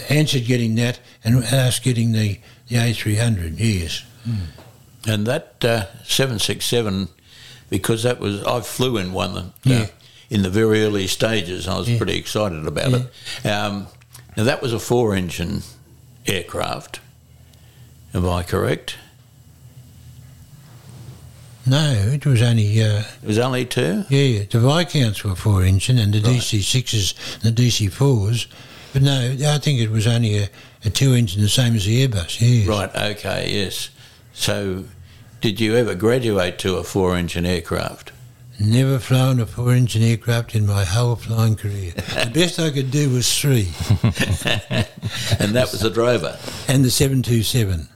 Ansett getting that and us getting the, the A300, yes. And that uh, 767, because that was, I flew in one that, uh, Yeah. in the very early stages. I was Yeah. pretty excited about it. Um, now, that was a four engine aircraft. Am I correct? No, it was only, uh, It was only two? yeah, the Viscounts were four engine and the DC6s and the DC4s. But no, I think it was only a, a two engine, the same as the Airbus, yes. Right, okay, yes. So, did you ever graduate to a four engine aircraft? Never flown a four engine aircraft in my whole flying career. the best I could do was three. and that was the Drover. and the 727.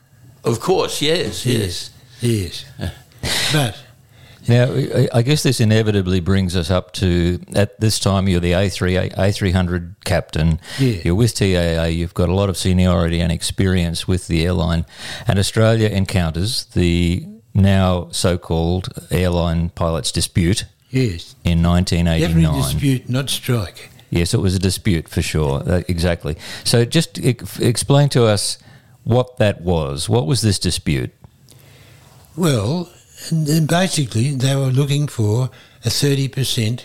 Of course, yes, yes. Yes. but Now, I- guess this inevitably brings us up to at this time you're the A3 A300 captain. Yeah. You're with TAA. You've got a lot of seniority and experience with the airline, and Australia encounters the now so-called airline pilots dispute yes, in 1989. definitely dispute, not strike. Yes, it was a dispute for sure. Uh, exactly. So, just ex- explain to us what that was. What was this dispute? Well, and then basically they were looking for a 30%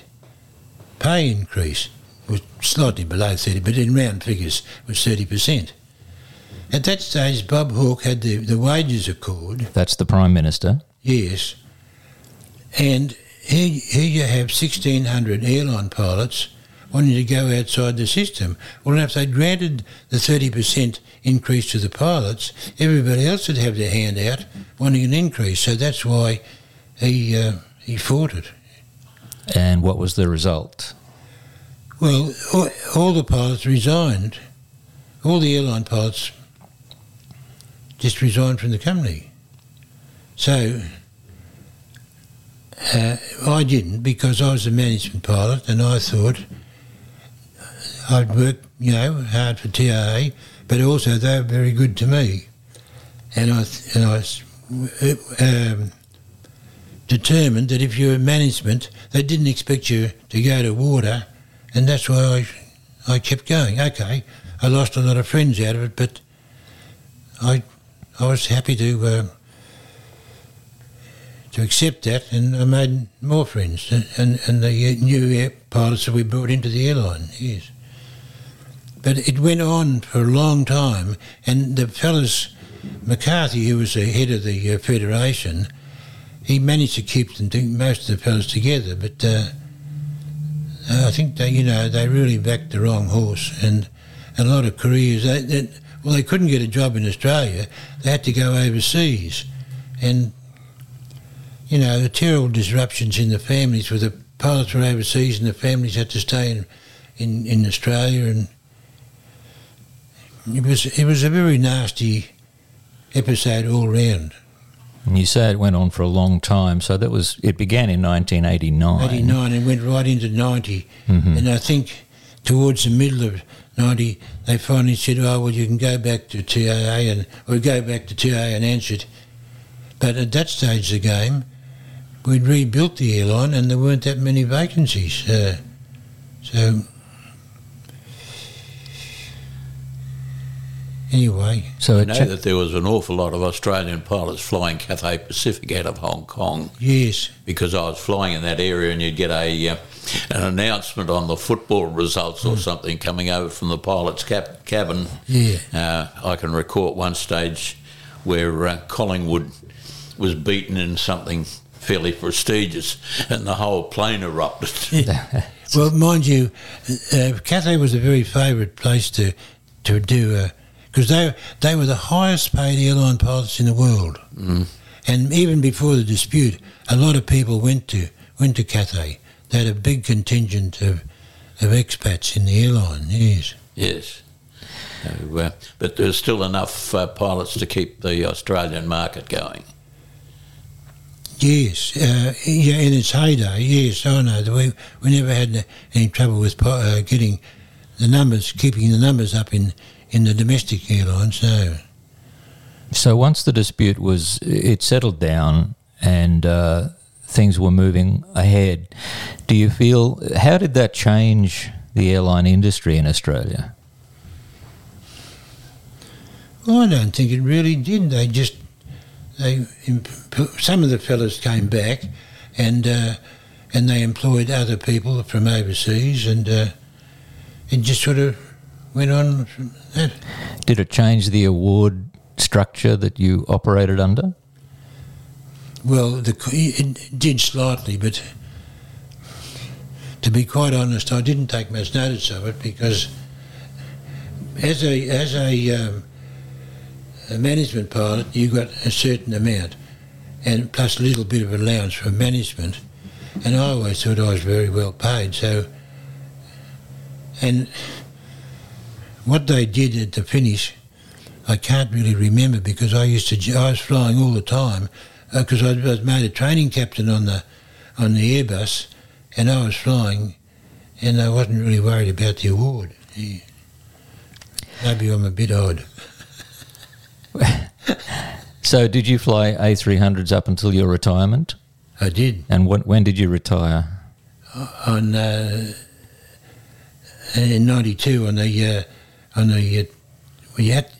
pay increase, was slightly below 30, but in round figures was 30%. At that stage, Bob Hawke had the, the wages accord, That's the prime minister. yes, and here, here you have 1,600 airline pilots wanting to go outside the system. Well, if they granted the 30% increase to the pilots, everybody else would have their hand out wanting an increase. So that's why he, uh, he fought it. And what was the result? Well, all, the pilots resigned. All the airline pilots just resigned from the company. So uh, I didn't because I was a management pilot and I thought I'd work, you know, hard for TAA, but also they were very good to me. And I, and I um, determined that if you were management, they didn't expect you to go to water, and that's why I, I kept going. Okay, I lost a lot of friends out of it, but I, I was happy to uh, to accept that, and I made more friends, and and, and the new pilots that we brought into the airline. Yes, but it went on for a long time, and the fellas. McCarthy, who was the head of the uh, federation, he managed to keep them, most of the fellas together, but uh, I think they, you know, they really backed the wrong horse, and a lot of careers. They, they, well, they couldn't get a job in Australia; they had to go overseas, and you know, the terrible disruptions in the families where the pilots were overseas and the families had to stay in in, in Australia, and it was it was a very nasty episode all round. And you say it went on for a long time, so that was it began in 1989. 89 and went right into 90. Mhm. And I think towards the middle of 90, they finally said, oh, well, you can go back to TAA and, or go back to TAA and Ansett. But at that stage of the game, we'd rebuilt the airline and there weren't that many vacancies. Uh, so, anyway, So I know cha- that there was an awful lot of Australian pilots flying Cathay Pacific out of Hong Kong yes, because I was flying in that area, and you'd get a uh, an announcement on the football results or something coming over from the pilot's cap- cabin. yeah. Uh, I can recall at one stage where uh, Collingwood was beaten in something fairly prestigious, and the whole plane erupted. Well, mind you, uh, Cathay was a very favourite place to to do because they they were the highest paid airline pilots in the world, mm. and even before the dispute, a lot of people went to went to Cathay. They had a big contingent of of expats in the airline. Yes, yes. So, uh, but there's still enough uh, pilots to keep the Australian market going. yes, uh, yeah. In its heyday, yes, I know. We we never had any trouble with uh, getting the numbers, keeping the numbers up in in the domestic airlines. No. So once the dispute was, it settled down and uh, things were moving ahead. Do you feel, how did that change the airline industry in Australia? Well, I don't think it really did. They just they some of the fellas came back, and uh, and they employed other people from overseas, and uh, it just sort of went on from that. Did it change the award structure that you operated under? Well, the, it did slightly, but to be quite honest, I didn't take much notice of it because as a as a, um, a management pilot, you got a certain amount, and plus a little bit of allowance for management, and I always thought I was very well paid. So, and what they did at the finish, I can't really remember because I used to I was flying all the time because I was made a training captain on the on the Airbus, and I was flying, and I wasn't really worried about the award. Yeah. Maybe I'm a bit odd. So, did you fly A300s up until your retirement? I did And when, when did you retire? on uh, in '92 on the uh, on the uh, we had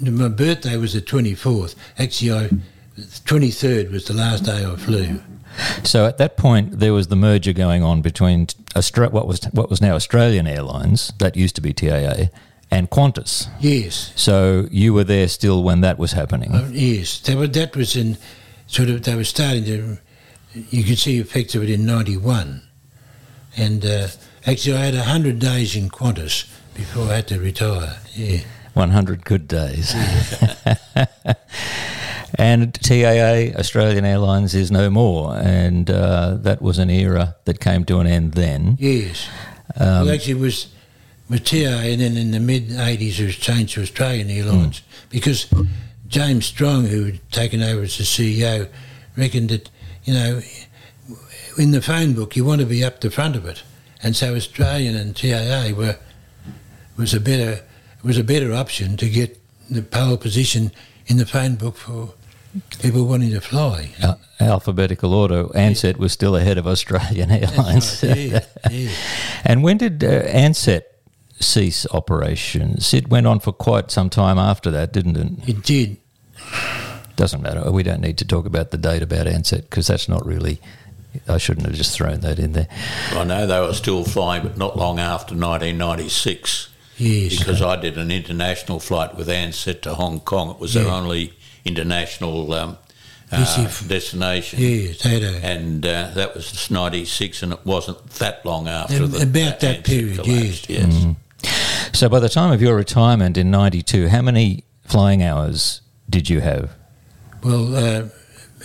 my birthday was the 24th. Actually, I 23rd was the last day I flew. So, at that point, there was the merger going on between Austra- what was what was now Australian Airlines, that used to be TAA, and Qantas. Yes, So, you were there still when that was happening. uh, yes. That was, that was in sort of they were starting to. You could see effects of it in '91, and uh, actually I had hundred days in Qantas before I had to retire. Yeah. 100 good days. and TAA, Australian Airlines, is no more. And uh, that was an era that came to an end then. Yes. Um, well, actually, it was with TA, and then in the mid 80s, it was changed to Australian Airlines because James Strong, who had taken over as the CEO, reckoned that, you know, in the phone book, you want to be up the front of it. And so Australian and TAA were was a better was a better option to get the pole position in the phone book for people wanting to fly. Al- alphabetical order, Ansett was still ahead of Australian Airlines. Right, yeah, yeah. and when did uh, Ansett cease operations? It went on for quite some time after that, didn't it? It did. Doesn't matter. We don't need to talk about the date about Ansett because that's not really. I shouldn't have just thrown that in there. I know they were still flying, but not long after 1996. Yes. Because I did an international flight with Ansett to Hong Kong. It was their only international um, Yes, uh, if- destination. Yeah, Tato. And uh, that was 96, and it wasn't that long after Ab- the, about that Ansett period, collapsed, yes. Mm. So by the time of your retirement in '92, how many flying hours did you have? Well, uh,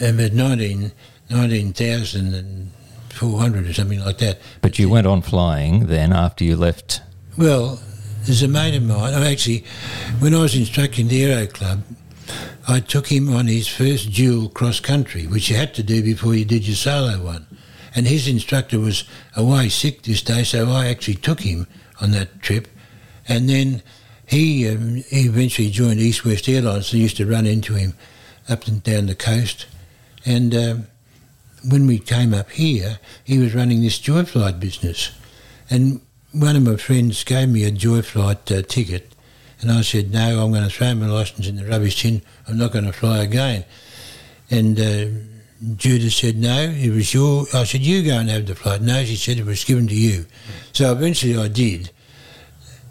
about 19 19,400 or something like that. But you went on flying then after you left. Well, there's a mate of mine. I'm actually, when I was instructing the Aero Club, I took him on his first dual cross country, which you had to do before you did your solo one. And his instructor was away sick this day, so I actually took him on that trip. And then he, um, he eventually joined East West Airlines and used to run into him up and down the coast. And um, when we came up here, he was running this joy flight business. And one of my friends gave me a joy flight uh, ticket, and I said, No, I'm going to throw my licence in the rubbish tin. I'm not going to fly again. And uh, Judith said, No, it was your. I said, You go and have the flight. No, she said, It was given to you. So eventually I did.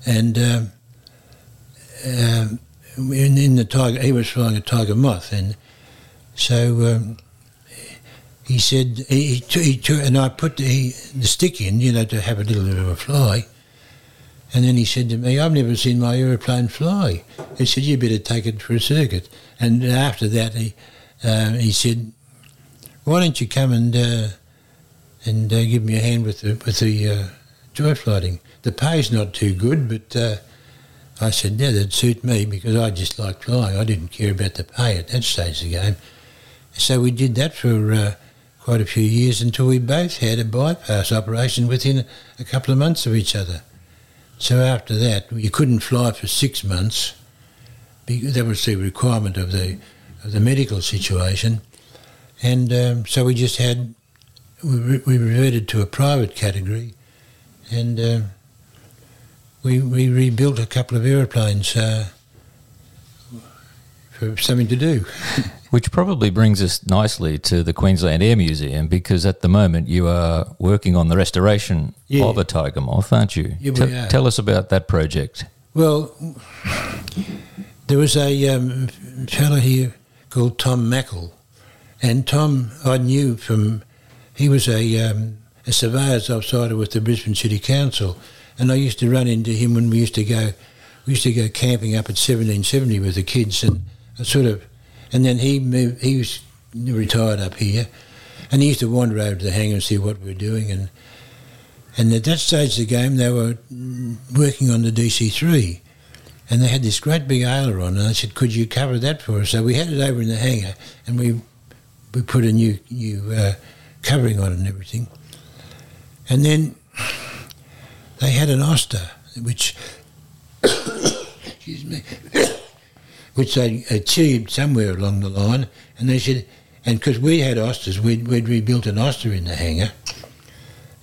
And um, um, in, in the Tiger, he was flying a Tiger Moth, and so um, he said he, he, he took, and I put the, the stick in, you know, to have a little bit of a fly. And then he said to me, "I've never seen my aeroplane fly." He said, "You better take it for a circuit." And after that, he uh, he said, "Why don't you come and uh, and uh, give me a hand with the with the uh, joy flighting? The pay's not too good, but." Uh, I said, yeah, that'd suit me because I just liked flying. I didn't care about the pay at that stage of the game. So we did that for uh, quite a few years until we both had a bypass operation within a couple of months of each other. So after that, you couldn't fly for six months. That was the requirement of the of the medical situation, and um, so we just had we, re- we reverted to a private category, and um we we rebuilt a couple of aeroplanes uh, for something to do. Which probably brings us nicely to the Queensland Air Museum because at the moment you are working on the restoration Yeah. of a tiger moth, aren't you? Yeah, are. Tell us about that project. Well, there was a um, fellow here called Tom Mackle, and Tom I knew from he was a, um, a surveyor's officer with the Brisbane City Council, and I used to run into him when we used to go we used to go camping up at 1770 with the kids, and sort of, and then he moved he was retired up here, and he used to wander over to the hangar and see what we were doing, and and at that stage of the game, they were working on the DC3. and they had this great big aileron, and I said, "Could you cover that for us?" So we had it over in the hangar, and we we put a new new uh, covering on it and everything. And then they had an Auster, which excuse me, which they achieved somewhere along the line, and they said, and because we had Austers, we'd, we'd rebuilt an Auster in the hangar,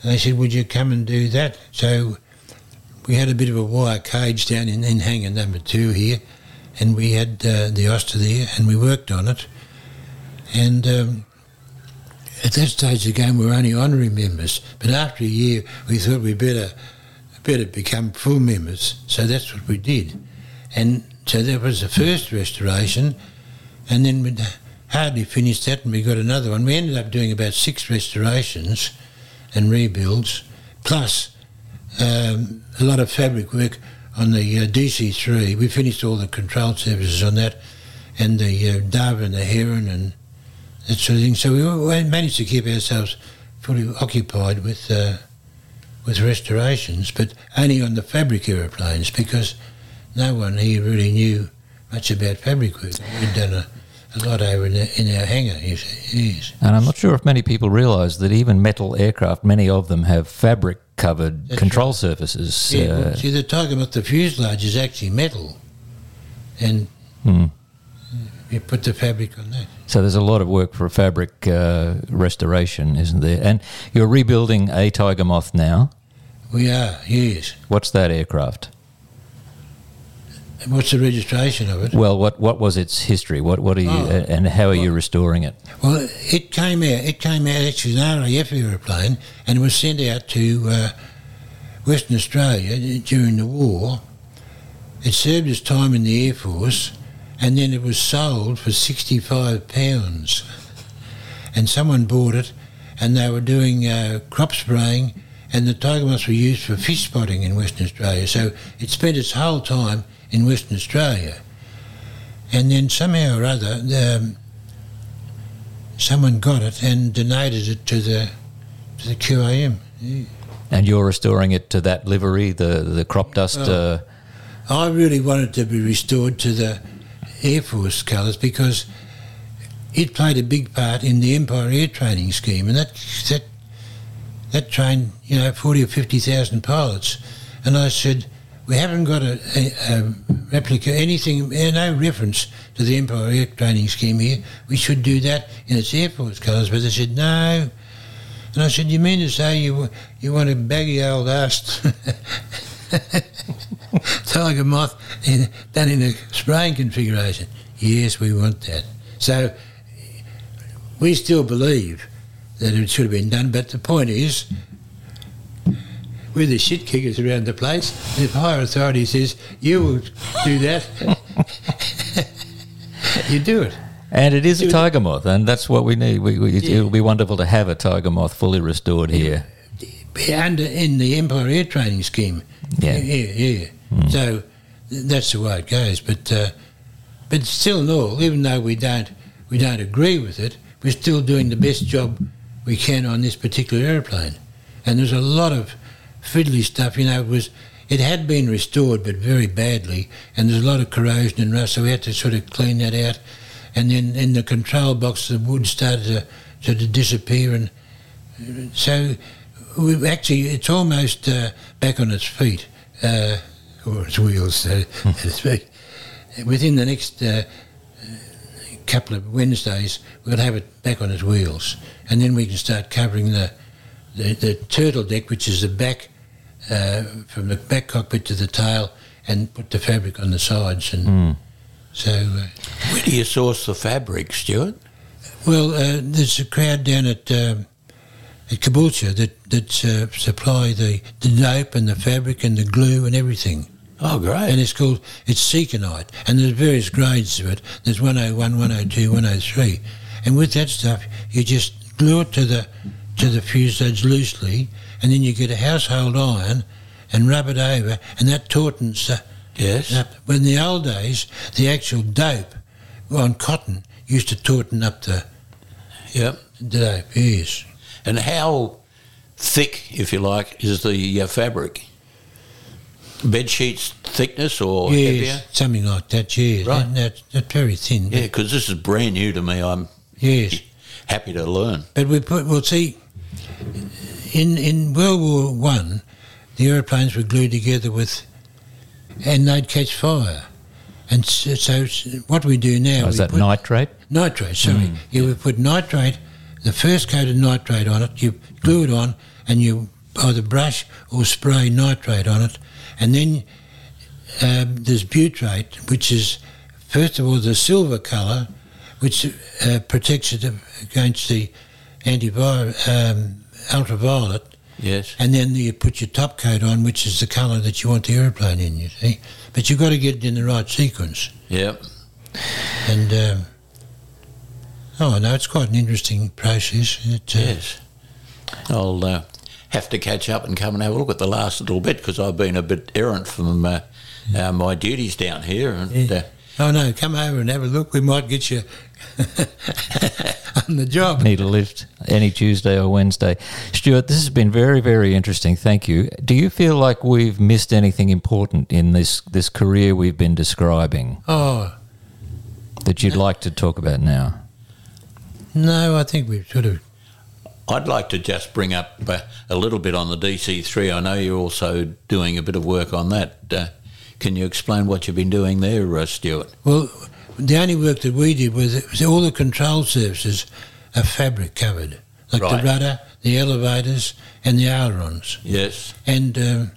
and they said, "Would you come and do that?" So we had a bit of a wire cage down in, in hangar number two here, and we had uh, the Auster there, and we worked on it. And um, at that stage game, we were only honorary members, but after a year, we thought we better better become full members. So that's what we did, and so that was the first restoration, and then we hardly finished that, and we got another one. We ended up doing about six restorations and rebuilds, plus um, a lot of fabric work on the uh, DC3. We finished all the control surfaces on that, and the uh, Dove and the Heron and that sort of thing. So we managed to keep ourselves fully occupied with uh, with restorations, but only on the fabric aeroplanes because no one here really knew much about fabric work. We'd done a, a lot over in, the, in our hangar. Yes. And I'm not sure if many people realise that even metal aircraft, many of them have fabric covered That's control right. surfaces. Yeah, uh, well, see, the Tiger Moth, the fuselage is actually metal, and hmm. you put the fabric on that. So there's a lot of work for fabric uh, restoration, isn't there? And you're rebuilding a Tiger Moth now. We are, yes. What's that aircraft? And what's the registration of it? Well, what what was its history? What what are you Oh. uh, and how are you restoring it? Well, it came out. It came out actually an RAF aeroplane, and it was sent out to uh, Western Australia during the war. It served its time in the Air Force, and then it was sold for sixty-five pounds. And someone bought it, and they were doing uh, crop spraying, and the tiger moths were used for fish spotting in Western Australia. So it spent its whole time in Western Australia. And then somehow or other, um, someone got it and donated it to the to the QAM. Yeah. And you're restoring it to that livery, the the crop dust. Oh. Uh, I really wanted to be restored to the Air Force colours because it played a big part in the Empire Air Training Scheme, and that that that trained you know forty or fifty thousand pilots. And I said, we haven't got a, a, a replica, anything, uh, no reference to the Empire Air Training Scheme here. We should do that in its Air Force colours. But they said no. And I said, you mean to say you you want a baggy old ass tiger moth in, done in a spraying configuration? Yes, we want that. So we still believe that it should have been done, but the point is, we're the shit kickers around the place. And if higher authority says you will do that, you do it. and it is a Do- tiger moth, and that's what we need. We, we, Yeah. It'll be wonderful to have a tiger moth fully restored here. Under in the Empire Air Training Scheme. Yeah. yeah, yeah. So that's the way it goes. But uh, but still, in all, even though we don't we don't agree with it, we're still doing the best job we can on this particular aeroplane. And there's a lot of fiddly stuff. You know, it was it had been restored, but very badly, and there's a lot of corrosion and rust. So we had to sort of clean that out. And then in the control box, the wood started to sort of disappear, and so we actually it's almost uh, back on its feet, uh, or its wheels, so to speak. Within the next uh, couple of Wednesdays, we'll have it back on its wheels, and then we can start covering the the, the turtle deck, which is the back uh, from the back cockpit to the tail, and put the fabric on the sides, and so. Uh, Where do you source the fabric, Stuart? well, uh, there's a crowd down at um, at Caboolture that that uh, supply the the dope and the fabric and the glue and everything. Oh, great. And it's called it's Ceconite, and there's various grades of it. There's 101, 102, 103, and with that stuff, you just glue it to the to the fuselage loosely, and then you get a household iron and rub it over, and that tautens the, yes. up. But in the old days, the actual dope on cotton used to tauten up the, Yep. the dope. Yes. And how thick, if you like, is the uh, fabric? Bed sheets thickness or yes, heavier? something like that. Yes, Right. that, that, that's very thin. Yeah, because this is brand new to me. I'm Yes, happy to learn. but we put. Well, see, in in World War One, the aeroplanes were glued together with, and they'd catch fire. And so, so what we do now, Oh, is that put nitrate? nitrate. Sorry, you would put nitrate, the first coat of nitrate on it. You glue it on, and you either brush or spray nitrate on it, and then um, there's butyrate, which is first of all the silver colour, which uh, protects it against the antivir- um, ultraviolet, Yes. and then you put your top coat on, which is the colour that you want the aeroplane in. You see, but you've got to get it in the right sequence. Yep. And um, oh no, it's quite an interesting process. It, uh, Yes. I'll uh, have to catch up and come and have a look at the last little bit because I've been a bit errant from uh, uh, my duties down here. And Yeah. uh, Oh no, come over and have a look. We might get you on the job. Need a lift any Tuesday or Wednesday. Stuart, this has been very, very interesting. Thank you. Do you feel like we've missed anything important in this, this career we've been describing Oh that you'd like to talk about now? no, I think we've sort of. I'd like to just bring up uh, a little bit on the DC3. I know you're also doing a bit of work on that. Uh, can you explain what you've been doing there, uh, Stuart? Well, the only work that we did was, was all the control surfaces are fabric covered, like Right. the rudder, the elevators, and the ailerons. Yes. and um,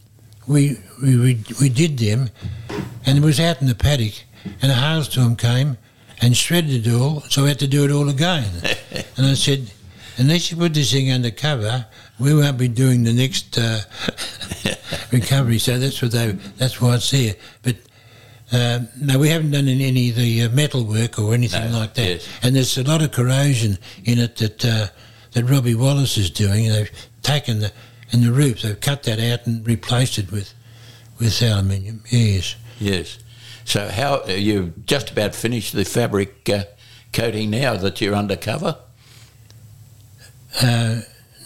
we, we we we did them, and it was out in the paddock, and a hailstorm came and shredded it all, so we had to do it all again. and I said, unless you put this thing under cover, we won't be doing the next uh, recovery. So that's what they that's why it's there. But um, no, we haven't done any, of the uh, metal work or anything No, like that. yes. And there's a lot of corrosion in it that uh, that Robbie Wallace is doing. They've taken the and the roof. They've cut that out and replaced it with with aluminium. Yes. Yes. So how you've just about finished the fabric uh, coating now that you're undercover? Uh,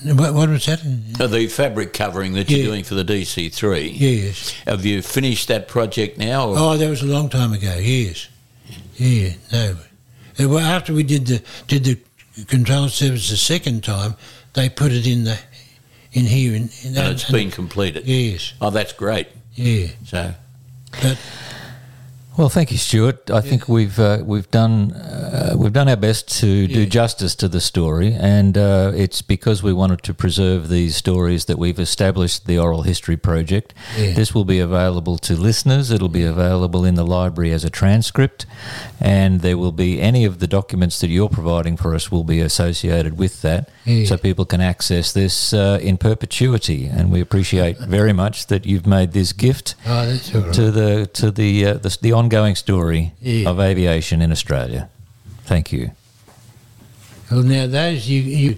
what, what was that? Uh, the fabric covering that you're doing for the DC3. Yes. Have you finished that project now? Or? Oh, that was a long time ago. Yes. Yeah. No. Uh, Well, after we did the did the control surface the second time, they put it in the in here in, in and it's been completed. Yes. Oh, that's great. Yeah. So But Well, thank you, Stuart. I think we've uh, we've done uh, we've done our best to do justice to the story, and uh, it's because we wanted to preserve these stories that we've established the Oral History Project. Yeah. This will be available to listeners. It'll be available in the library as a transcript, and there will be any of the documents that you're providing for us will be associated with that, so people can access this uh, in perpetuity. And we appreciate very much that you've made this gift oh, right. to the to the uh, the, the ongoing story Yeah. of aviation in Australia. Thank you. Well, now those you you